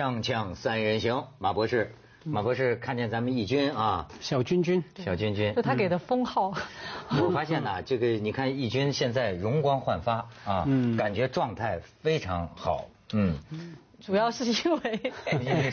锵锵三人行，马博士，马博士看见咱们义军啊，小军军，小军军就，他给的封号。我发现呢，这个你看义军现在容光焕发啊，嗯。感觉状态非常好，嗯，主要是因为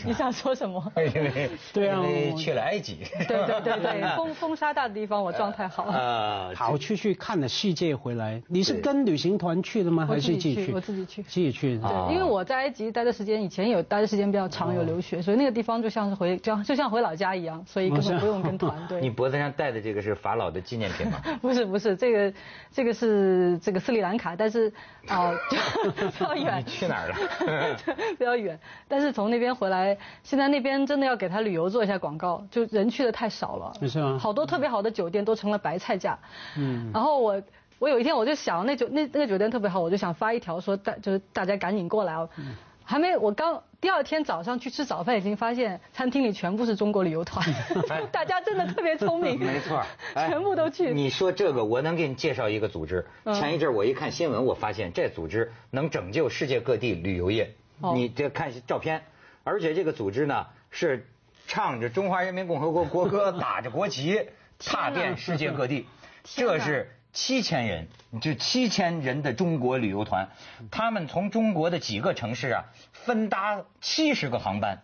你想说什么？因为对啊因为去了埃及，对对对对，风风沙大的地方我状态好。啊，跑去去看了世界回来。你是跟旅行团去的吗？还是自己去去？我自己去自己去对，因为我在埃及待的时间，以前有待的时间比较长，有留学，所以那个地方就像是回，就像就像回老家一样，所以根本不用跟团。你，脖子上戴的这个是法老的纪念品吗？不是不是，这个这个是这个斯里兰卡，但是哦，就比较远。你去哪儿了？比较远，但是从那边回来，现在那边真的要给他旅游做一下广告，就人去的太少了。是吗好多特别好的酒店都成了白菜价。嗯。然后我我有一天我就想，那酒那那个酒店特别好，我就想发一条说大就是大家赶紧过来哦。嗯还没，我刚第二天早上去吃早饭，已经发现餐厅里全部是中国旅游团，大家真的特别聪明，没错，哎全部都去。你说这个，我能给你介绍一个组织。嗯前一阵我一看新闻，我发现这组织能拯救世界各地旅游业。哦你这看照片，而且这个组织呢是唱着中华人民共和国国歌，打着国旗，踏遍世界各地。这是七千人，就七千人的中国旅游团，他们从中国的几个城市啊，分搭七十个航班。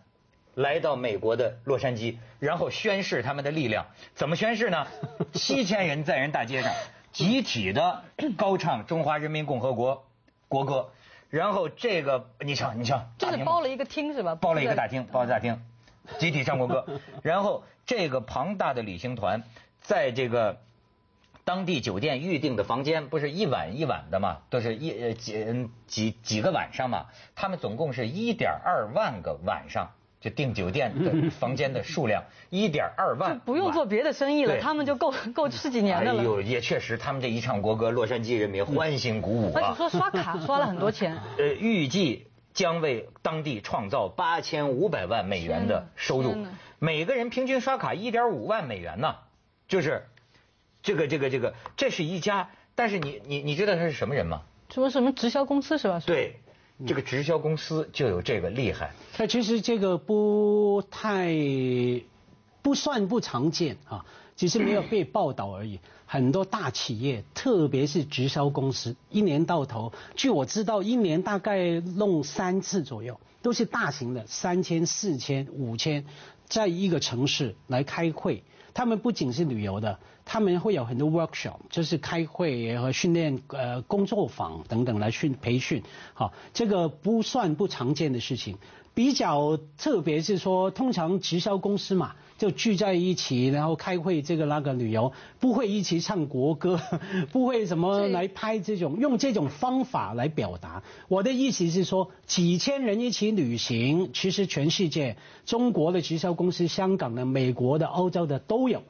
来到美国的洛杉矶，然后宣誓他们的力量。怎么宣誓呢？七千人在人大街上集体的高唱中华人民共和国国歌，然后这个你瞧你瞧，就是包了一个厅是吧？包了一个大厅，包了大厅，集体唱国歌。然后这个庞大的旅行团在这个当地酒店预定的房间，不是一晚一晚的嘛，都是一呃几嗯几几个晚上嘛。他们总共是一点二万个晚上，就订酒店的房间的数量 一点二万，不用做别的生意了，他们就够 够十几年的了。哎呦，也确实，他们这一唱国歌，洛杉矶人民欢欣鼓舞啊。而且说刷卡刷了很多钱。呃，预计将为当地创造八千五百万美元的收入，每个人平均刷卡一点五万美元呢，就是这个这个这个，这是一家，但是你你你知道他是什么人吗？什么什么直销公司是吧？对，这个直销公司就有这个厉害。那其实这个不太不算不常见啊，只是没有被报道而已。很多大企业，特别是直销公司，一年到头，据我知道，一年大概弄三次左右，都是大型的，三千、四千、五千，在一个城市来开会。他们不仅是旅游的，他们会有很多 workshop，就是开会和训练呃工作坊等等来训培训。好，这个不算不常见的事情。比较特别是说，通常直销公司嘛，就聚在一起，然后开会，这个那个旅游，不会一起唱国歌，不会什么对来拍这种用这种方法来表达。我的意思是说，几千人一起旅行，其实全世界中国的直销公司、香港的、美国的、欧洲的都有。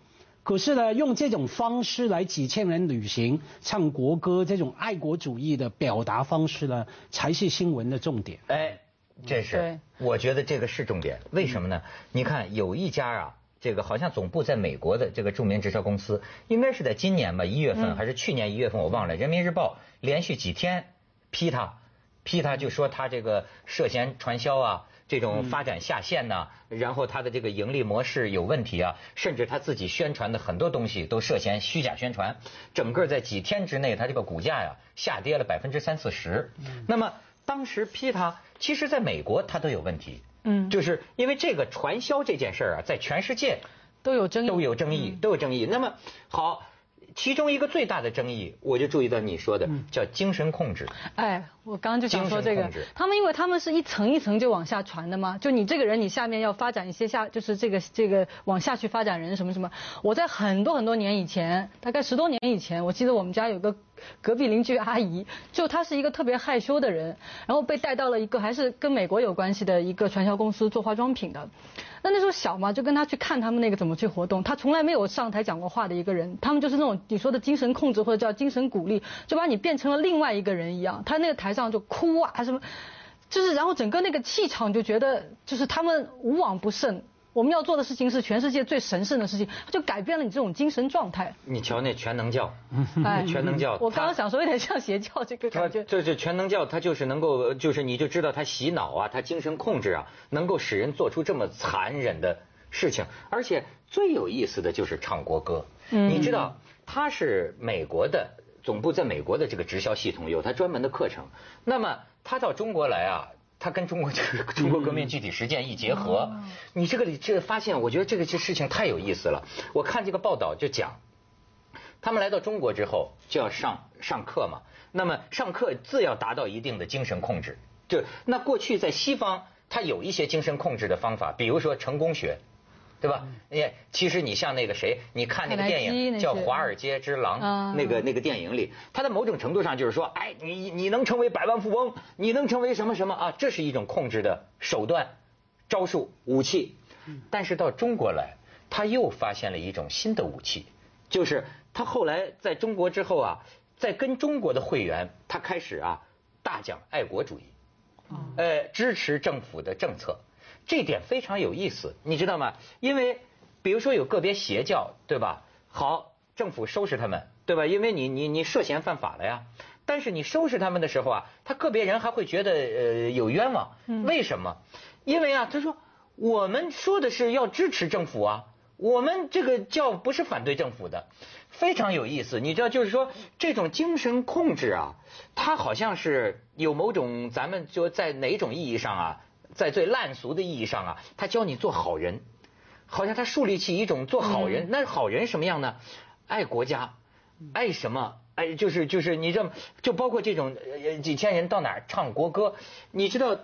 可是呢，用这种方式来几千人旅行、唱国歌，这种爱国主义的表达方式呢，才是新闻的重点。哎，这是，我觉得这个是重点。为什么呢？你看有一家啊，这个好像总部在美国的这个著名直销公司，应该是在今年吧，一月份、还是去年一月份，我忘了。人民日报连续几天批他，批他就说他这个涉嫌传销啊。这种发展下线呐、然后他的这个盈利模式有问题啊，甚至他自己宣传的很多东西都涉嫌虚假宣传，整个在几天之内，他这个股价呀下跌了百分之三四十。那么当时批他，其实在美国他都有问题，嗯就是因为这个传销这件事儿啊，在全世界都有争议。都有争议，都有争议。那么好，其中一个最大的争议，我就注意到你说的叫精神控制。哎，我刚刚就想说这个他们因为他们是一层一层就往下传的嘛，就你这个人，你下面要发展一些下，就是这个这个往下去发展人什么什么。我在很多很多年以前，大概十多年以前，我记得我们家有个隔壁邻居阿姨，就她是一个特别害羞的人，然后被带到了一个还是跟美国有关系的一个传销公司做化妆品的。那那时候小嘛，就跟他去看他们那个怎么去活动。他从来没有上台讲过话的一个人，他们就是那种你说的精神控制或者叫精神鼓励，就把你变成了另外一个人一样。他那个台上就哭啊什么，就是然后整个那个气场就觉得就是他们无往不胜。我们要做的事情是全世界最神圣的事情，它就改变了你这种精神状态。你瞧那全能教，哎，全能教，我刚刚想说有点像邪教这个感觉。这这全能教，它就是能够，就是你就知道它洗脑啊，它精神控制啊，能够使人做出这么残忍的事情。而且最有意思的就是唱国歌，你知道，它是美国的总部，在美国的这个直销系统有它专门的课程。那么他到中国来啊。他跟中国这个中国革命具体实践一结合，你这个里这发现，我觉得这个这事情太有意思了。我看这个报道就讲，他们来到中国之后就要上上课嘛，那么上课自要达到一定的精神控制。就那过去在西方，他有一些精神控制的方法，比如说成功学。对吧？哎，其实你像那个谁，你看那个电影叫《华尔街之狼》，那个那个电影里，他在某种程度上就是说，哎，你你能成为百万富翁，你能成为什么什么啊？这是一种控制的手段、招数、武器。但是到中国来，他又发现了一种新的武器，就是他后来在中国之后啊，在跟中国的会员，他开始啊大讲爱国主义，呃，支持政府的政策。这点非常有意思，你知道吗？因为比如说有个别邪教，对吧？好，政府收拾他们，对吧？因为你你你涉嫌犯法了呀。但是你收拾他们的时候啊，他个别人还会觉得呃有冤枉。为什么？因为啊，他说我们说的是要支持政府啊，我们这个教不是反对政府的，非常有意思。你知道，就是说这种精神控制啊，它好像是有某种咱们就在哪种意义上啊？在最烂俗的意义上啊，他教你做好人，好像他树立起一种做好人。那好人什么样呢？爱国家，爱什么？哎，就是就是你这，就包括这种几千人到哪儿唱国歌，你知道，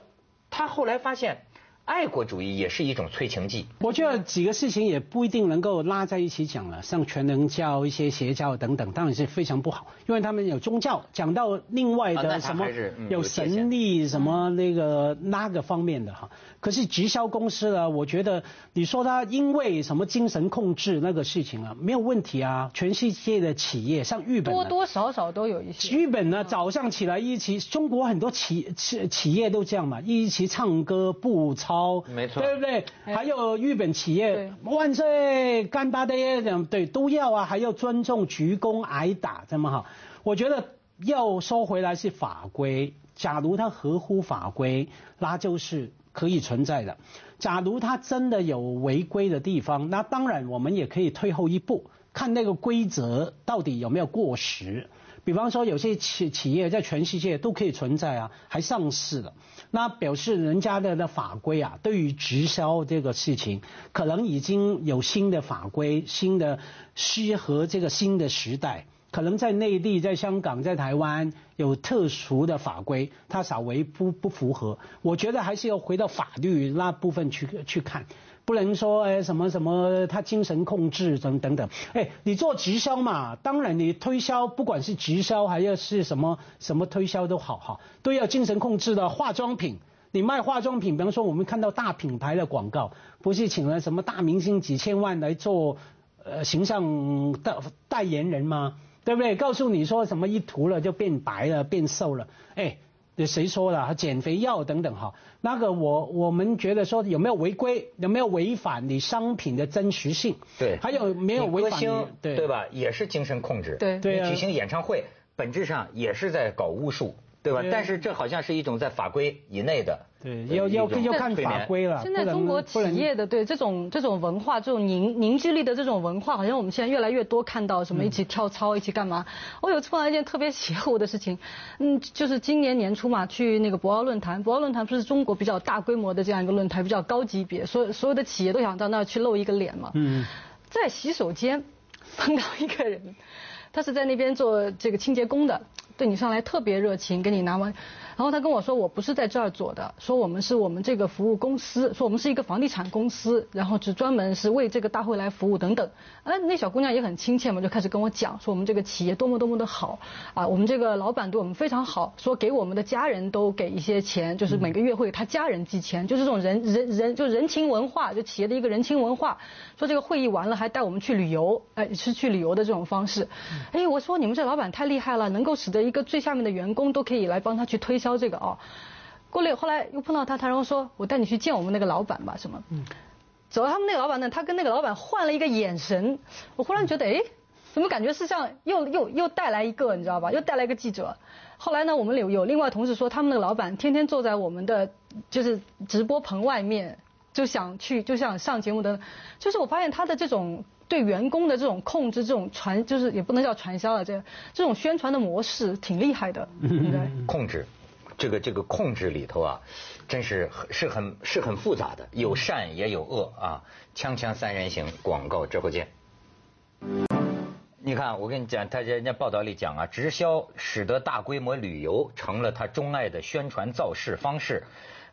他后来发现。爱国主义也是一种催情剂。我觉得几个事情也不一定能够拉在一起讲了，像全能教、一些邪教等等，当然是非常不好，因为他们有宗教，讲到另外的什么有神力什么那个那个方面的哈。可是直销公司呢，我觉得你说他因为什么精神控制那个事情啊，没有问题啊。全世界的企业像日本，多多少少都有一些。日本呢，早上起来一起，中国很多企企企业都这样嘛，一起唱歌步操。没错，对不对？还有日本企业万岁，干巴爹这样对都要啊，还要尊重鞠躬挨打，这么好。我觉得要收回来是法规，假如它合乎法规，那就是可以存在的。假如它真的有违规的地方，那当然我们也可以退后一步，看那个规则到底有没有过时。比方说，有些企企业在全世界都可以存在啊，还上市了，那表示人家的的法规啊，对于直销这个事情，可能已经有新的法规，新的适合这个新的时代，可能在内地、在香港、在台湾有特殊的法规，它稍微不不符合，我觉得还是要回到法律那部分去去看。不能说哎什么什么他精神控制等等等，哎你做直销嘛，当然你推销不管是直销还要是什么什么推销都好哈，都要精神控制的化妆品，你卖化妆品，比方说我们看到大品牌的广告，不是请了什么大明星几千万来做呃形象代代言人吗？对不对？告诉你说什么一涂了就变白了变瘦了，哎。谁说的？减肥药等等哈，那个我我们觉得说有没有违规，有没有违反你商品的真实性？对，还有没有违反？对对吧？也是精神控制。对对举行演唱会，本质上也是在搞巫术。对吧？但是这好像是一种在法规以内的，对，要要要看法规了。现在中国企业的对这种这种文化，这种凝凝聚力的这种文化，好像我们现在越来越多看到什么一起跳操，一起干嘛？我有次碰到一件特别邪乎的事情，嗯，就是今年年初嘛，去那个博鳌论坛，博鳌论坛不是中国比较大规模的这样一个论坛，比较高级别，所所有的企业都想到那儿去露一个脸嘛。嗯。在洗手间碰到一个人，他是在那边做这个清洁工的。对你上来特别热情，给你拿完。然后他跟我说，我不是在这儿做的，说我们是我们这个服务公司，说我们是一个房地产公司，然后只专门是为这个大会来服务等等。哎，那小姑娘也很亲切嘛，就开始跟我讲，说我们这个企业多么多么的好啊，我们这个老板对我们非常好，说给我们的家人都给一些钱，就是每个月会给他家人寄钱，就是这种人人人就人情文化，就企业的一个人情文化。说这个会议完了还带我们去旅游，哎，是去旅游的这种方式。哎，我说你们这老板太厉害了，能够使得一个最下面的员工都可以来帮他去推销。这个哦，过了后来又碰到他，他然后说：“我带你去见我们那个老板吧。”什么？嗯，走到他们那个老板呢，他跟那个老板换了一个眼神，我忽然觉得，哎，怎么感觉是像又又又带来一个，你知道吧？又带来一个记者。后来呢，我们有有另外同事说，他们那个老板天天坐在我们的就是直播棚外面，就想去就想上节目的，就是我发现他的这种对员工的这种控制，这种传就是也不能叫传销了，这这种宣传的模式挺厉害的，应该 控制。这个这个控制里头啊，真是是很是很复杂的，有善也有恶啊。锵锵三人行，广告之后见。你看，我跟你讲，他人家报道里讲啊，直销使得大规模旅游成了他钟爱的宣传造势方式。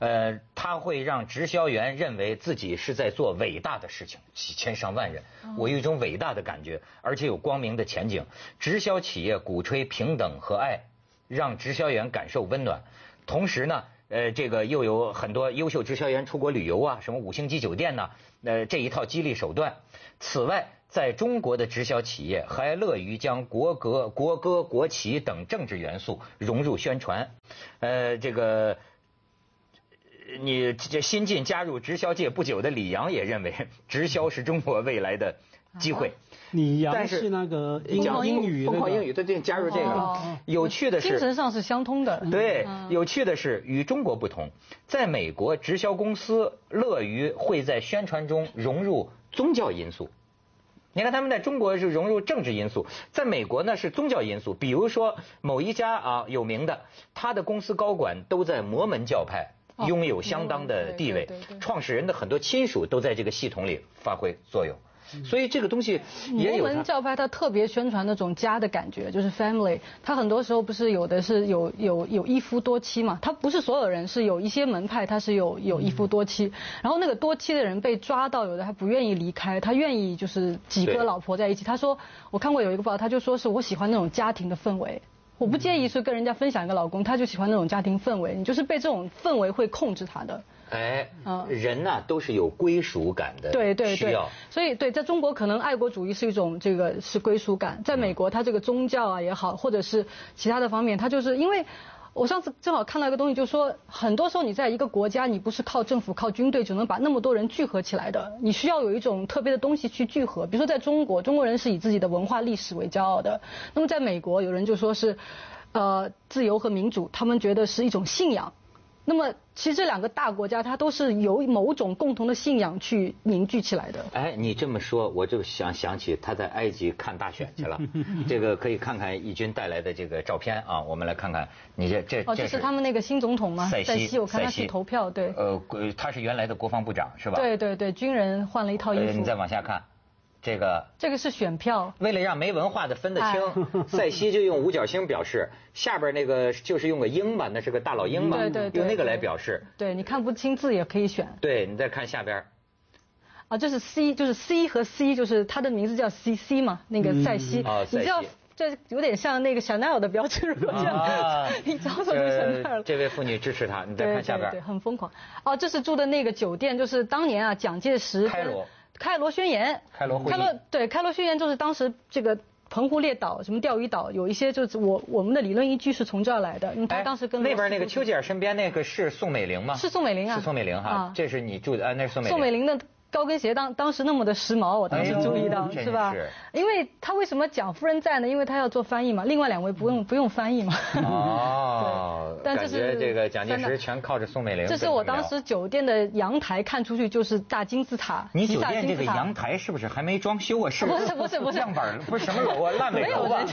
呃，他会让直销员认为自己是在做伟大的事情，几千上万人，我有一种伟大的感觉，而且有光明的前景。直销企业鼓吹平等和爱，让直销员感受温暖。同时呢，呃，这个又有很多优秀直销员出国旅游啊，什么五星级酒店呐，呃，这一套激励手段。此外。在中国的直销企业还乐于将国歌、国歌、国旗等政治元素融入宣传。呃，这个你这新晋加入直销界不久的李阳也认为，直销是中国未来的机会。李阳是那个讲英语疯狂英语，他就加入这个。有趣的是，精神上是相通的。对，有趣的是，与中国不同，在美国，直销公司乐于会在宣传中融入宗教因素。你看，他们在中国是融入政治因素，在美国呢是宗教因素。比如说某一家啊有名的，他的公司高管都在摩门教派拥有相当的地位，创始人的很多亲属都在这个系统里发挥作用。所以这个东西也有。摩门教派它特别宣传那种家的感觉，就是 family。它很多时候不是有的是有有有一夫多妻嘛？它不是所有人，是有一些门派它是有有一夫多妻。然后那个多妻的人被抓到，有的还不愿意离开，他愿意就是几个老婆在一起。他说我看过有一个报道，他就说是我喜欢那种家庭的氛围，我不介意是跟人家分享一个老公，他就喜欢那种家庭氛围。你就是被这种氛围会控制他的。哎，嗯人呢都是有归属感的，对对对，所以对，在中国可能爱国主义是一种这个是归属感，在美国它这个宗教啊也好，或者是其他的方面，它就是因为我上次正好看到一个东西，就是说很多时候你在一个国家，你不是靠政府靠军队就能把那么多人聚合起来的，你需要有一种特别的东西去聚合，比如说在中国，中国人是以自己的文化历史为骄傲的，那么在美国有人就说是，呃，自由和民主，他们觉得是一种信仰。那么，其实这两个大国家，它都是由某种共同的信仰去凝聚起来的。哎，你这么说，我就想想起他在埃及看大选去了。这个可以看看义军带来的这个照片啊，我们来看看。你这这哦，这是他们那个新总统吗？塞西，我看他去投票，对。呃，他是原来的国防部长是吧？对对对，军人换了一套衣服。你再往下看。这个这个是选票，为了让没文化的分得清，塞西就用五角星表示，下边那个就是用个鹰吧，那是个大老鹰吧，用那个来表示。对，你看不清字也可以选。对你再看下边。啊，这是 C，就是 C 和 C，就是他的名字叫 C C 嘛，那个塞西。啊，你知道这有点像那个香奈儿的标志，这样你找找就香奈儿了。这位妇女支持他，你再看下边。对，很疯狂。哦，这是住的那个酒店，就是当年啊，蒋介石。开罗。开罗宣言，开罗开罗对开罗宣言就是当时这个澎湖列岛什么钓鱼岛有一些就是我我们的理论依据是从这儿来的，因为他当时跟那边那个丘吉尔身边那个是宋美龄吗？是宋美龄啊，是宋美龄哈，这是你住的啊，那是宋美龄。宋美龄的。高跟鞋当当时那么的时髦，我当时注意到是吧？因为他为什么蒋夫人在呢？因为他要做翻译嘛。另外两位不用 不用翻译嘛。哦。但这是这个蒋介石全靠着宋美龄。这是我当时酒店的阳台看出去就是大金字塔。你酒店这个阳台是不是还没装修啊？是不是 不是不是样板不是什么楼啊？烂尾楼啊？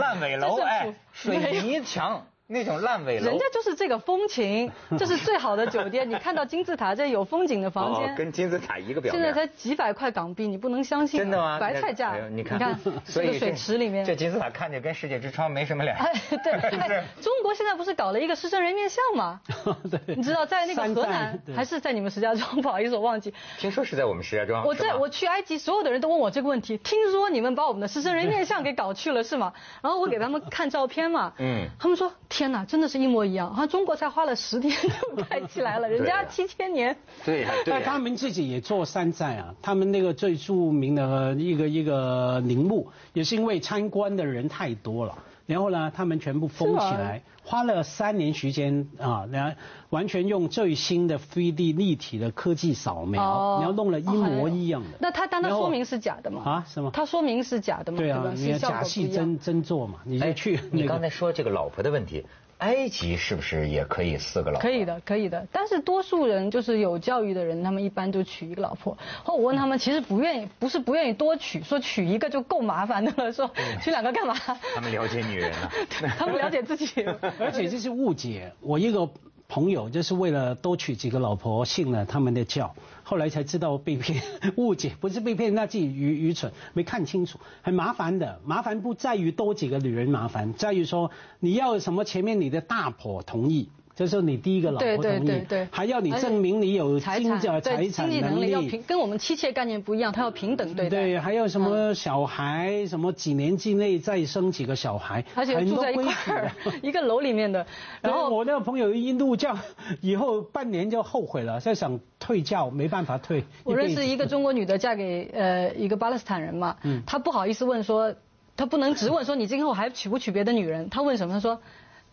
烂尾楼哎，水泥墙。那种烂尾楼，人家就是这个风情，这是最好的酒店。你看到金字塔这有风景的房间，跟金字塔一个表现在才几百块港币，你不能相信。真的吗？白菜价。你看，你看，所以水池里面，这金字塔看着跟世界之窗没什么两样。对，中国现在不是搞了一个狮身人面像吗？对。你知道在那个河南，还是在你们石家庄？不好意思，我忘记。听说是在我们石家庄。我在我去埃及，所有的人都问我这个问题。听说你们把我们的狮身人面像给搞去了是吗？然后我给他们看照片嘛。嗯。他们说：天哪，真的是一模。一样，好像中国才花了十天就盖起来了，人家七千年。对，那他们自己也做山寨啊，他们那个最著名的一个一个陵墓，也是因为参观的人太多了，然后呢，他们全部封起来，花了三年时间啊，然后完全用最新的 3D 立体的科技扫描，哦然后弄了一模一样的。那他但他说明是假的吗？啊什么他说明是假的吗？对啊吧，你要假戏真真做嘛，你就哎去那个。你刚才说这个老婆的问题，埃及是不是也可以四个老婆？可以的，可以的。但是多数人就是有教育的人，他们一般就娶一个老婆。后我问他们，其实不愿意，不是不愿意多娶，说娶一个就够麻烦的了，说娶两个干嘛？他们了解女人啊。他们了解自己。而且这是误解。我一个朋友就是为了多娶几个老婆，信了他们的教，后来才知道被骗，误解不是被骗，那自己愚愚蠢，没看清楚，很麻烦的。麻烦不在于多几个女人麻烦，在于说你要什么前面你的大婆同意。这是你第一个老婆同意，对对对对，还要你证明你有经济财对产经济能力要平，跟我们妻妾概念不一样，他要平等对待。对，还有什么小孩，什么几年之内再生几个小孩，而且住在一块儿，一个楼里面的。然后我那个朋友印度教以后半年就后悔了，在想退教，没办法退。我认识一个。个中国女的嫁给呃一个巴勒斯坦人嘛，她不好意思问说，她不能直问说你今后还娶不娶别的女人？她问什么？她说。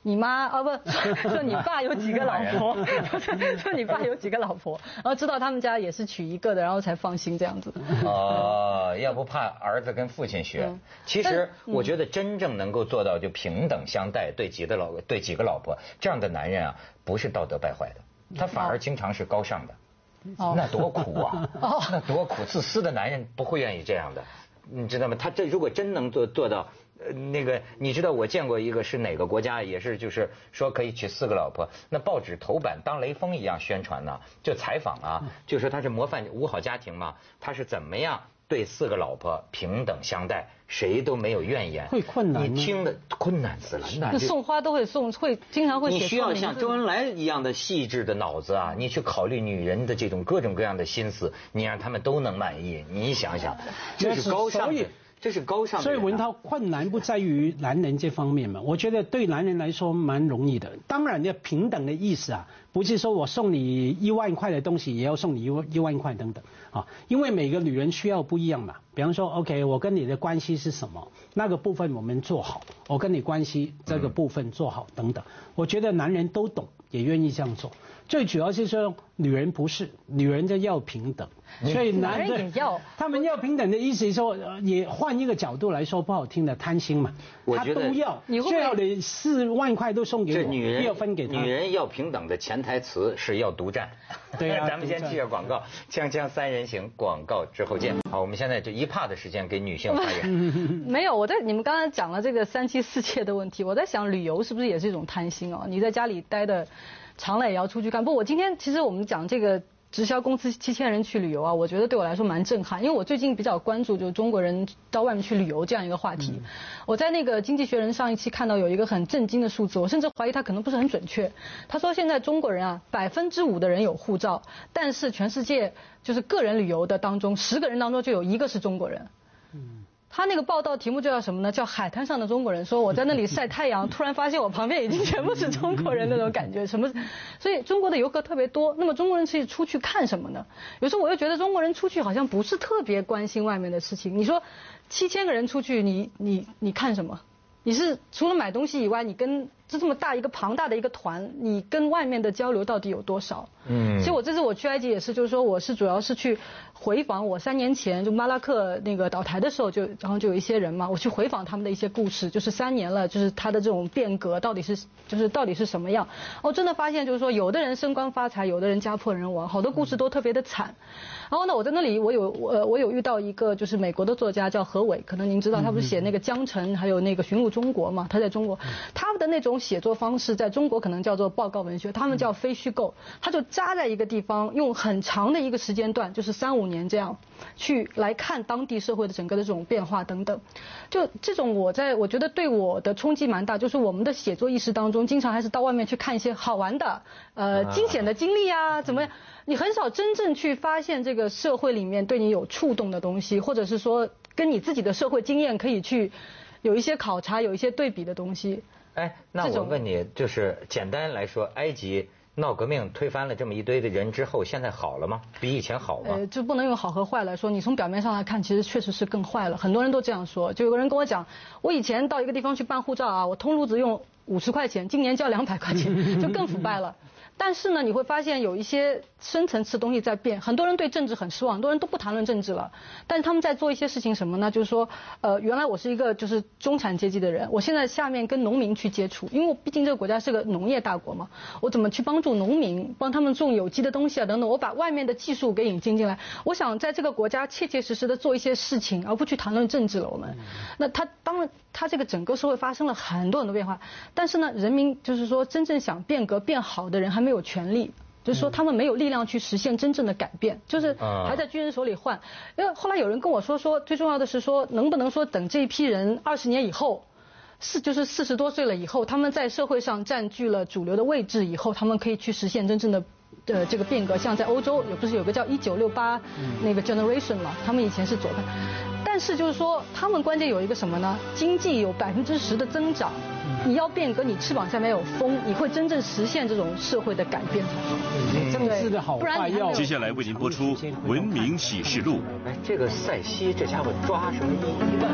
你妈啊不，说你爸有几个老婆？说你爸有几个老婆？然后知道他们家也是娶一个的，然后才放心这样子。哦，要不怕儿子跟父亲学嗯。其实我觉得真正能够做到就平等相待，对几个老对几个老婆这样的男人啊，不是道德败坏的，他反而经常是高尚的。哦那多苦啊！那多苦，自私的男人不会愿意这样的，你知道吗？他这如果真能做做到，呃，那个你知道我见过一个是哪个国家，也是就是说可以娶四个老婆，那报纸头版当雷锋一样宣传呢，就采访啊，就说他是模范五好家庭嘛，他是怎么样对四个老婆平等相待，谁都没有怨言。会困难你听的困难死了，那送花都会送，会经常会你需要像周恩来一样的细致的脑子啊，你去考虑女人的这种各种各样的心思，你让他们都能满意。你想想，这是高尚的，这是高尚。所以文涛困难不在于男人这方面嘛，我觉得对男人来说蛮容易的。当然，要平等的意思啊，不是说我送你一万块的东西也要送你一万一万块等等啊，因为每个女人需要不一样嘛。比方说，OK，我跟你的关系是什么，那个部分我们做好，我跟你关系这个部分做好等等。我觉得男人都懂，也愿意这样做。最主要是说，女人不是，女人就要平等，所以男男人也要他们要平等的意思是说，呃也换一个角度来说，不好听的贪心嘛，我觉得都要，你最好的四万块都送给我，女人要分给他。女人要平等的潜台词是要独占。对啊 咱们先独占记着广告，锵锵三人行，广告之后见。好，我们现在就一帕的时间给女性发言。没有，我在你们刚才讲了这个三妻四妾的问题，我在想旅游是不是也是一种贪心哦？你在家里待的长了也要出去干。不，我今天其实我们讲这个直销公司七千人去旅游啊，我觉得对我来说蛮震撼，因为我最近比较关注就是中国人到外面去旅游这样一个话题。我在那个《经济学人》上一期看到有一个很震惊的数字，我甚至怀疑他可能不是很准确。他说现在中国人啊，百分之五的人有护照，但是全世界就是个人旅游的当中，十个人当中就有一个是中国人。他那个报道题目就叫什么呢？叫海滩上的中国人。说我在那里晒太阳，突然发现我旁边已经全部是中国人那种感觉。什么？所以中国的游客特别多。那么中国人是出去看什么呢？有时候我又觉得中国人出去好像不是特别关心外面的事情。你说七千个人出去，你你你看什么？你是除了买东西以外，你跟这这么大一个庞大的一个团，你跟外面的交流到底有多少？嗯其实我这次我去埃及也是，就是说我是主要是去回访我三年前就马拉克那个倒台的时候就，然后就有一些人嘛，我去回访他们的一些故事，就是三年了，就是他的这种变革到底是就是到底是什么样？我真的发现就是说，有的人升官发财，有的人家破人亡，好多故事都特别的惨。然后呢，我在那里我有呃我有遇到一个就是美国的作家叫何伟，可能您知道他不是写那个《江城》还有那个《寻路中国》嘛？他在中国，他们的那种写作方式在中国可能叫做报告文学，他们叫非虚构，他就扎在一个地方，用很长的一个时间段，就是三五年这样，去来看当地社会的整个的这种变化等等。就这种我在我觉得对我的冲击蛮大，就是我们的写作意识当中，经常还是到外面去看一些好玩的、呃惊险的经历啊，怎么样？你很少真正去发现这个社会里面对你有触动的东西，或者是说跟你自己的社会经验可以去有一些考察、有一些对比的东西。哎，那我问你，就是简单来说，埃及闹革命推翻了这么一堆的人之后，现在好了吗？比以前好吗？呃，就不能用好和坏来说。你从表面上来看，其实确实是更坏了。很多人都这样说。就有个人跟我讲，我以前到一个地方去办护照啊，我通路子用五十块钱，今年交两百块钱，就更腐败了。但是呢，你会发现有一些深层次东西在变。很多人对政治很失望，很多人都不谈论政治了。但是他们在做一些事情，什么呢？就是说，呃，原来我是一个就是中产阶级的人，我现在下面跟农民去接触，因为毕竟这个国家是个农业大国嘛。我怎么去帮助农民，帮他们种有机的东西啊等等？我把外面的技术给引进进来。我想在这个国家切切实实的做一些事情，而不去谈论政治了。我们，那他当然，他这个整个社会发生了很多很多变化，但是呢，人民就是说真正想变革变好的人还没。有权利，就是说他们没有力量去实现真正的改变，就是还在军人手里换。因为后来有人跟我说说，最重要的是说，能不能说等这一批人二十年以后，四就是四十多岁了以后，他们在社会上占据了主流的位置以后，他们可以去实现真正的的这个变革。像在欧洲，有不是有个叫一九六八那个 generation 嘛，他们以前是左派，但是就是说他们关键有一个什么呢？经济有百分之十的增长。你要变革，你翅膀下面有风，你会真正实现这种社会的改变才好。政治的好坏要。接下来为您播出《文明启示录》。哎，这个塞西这家伙抓什么一一万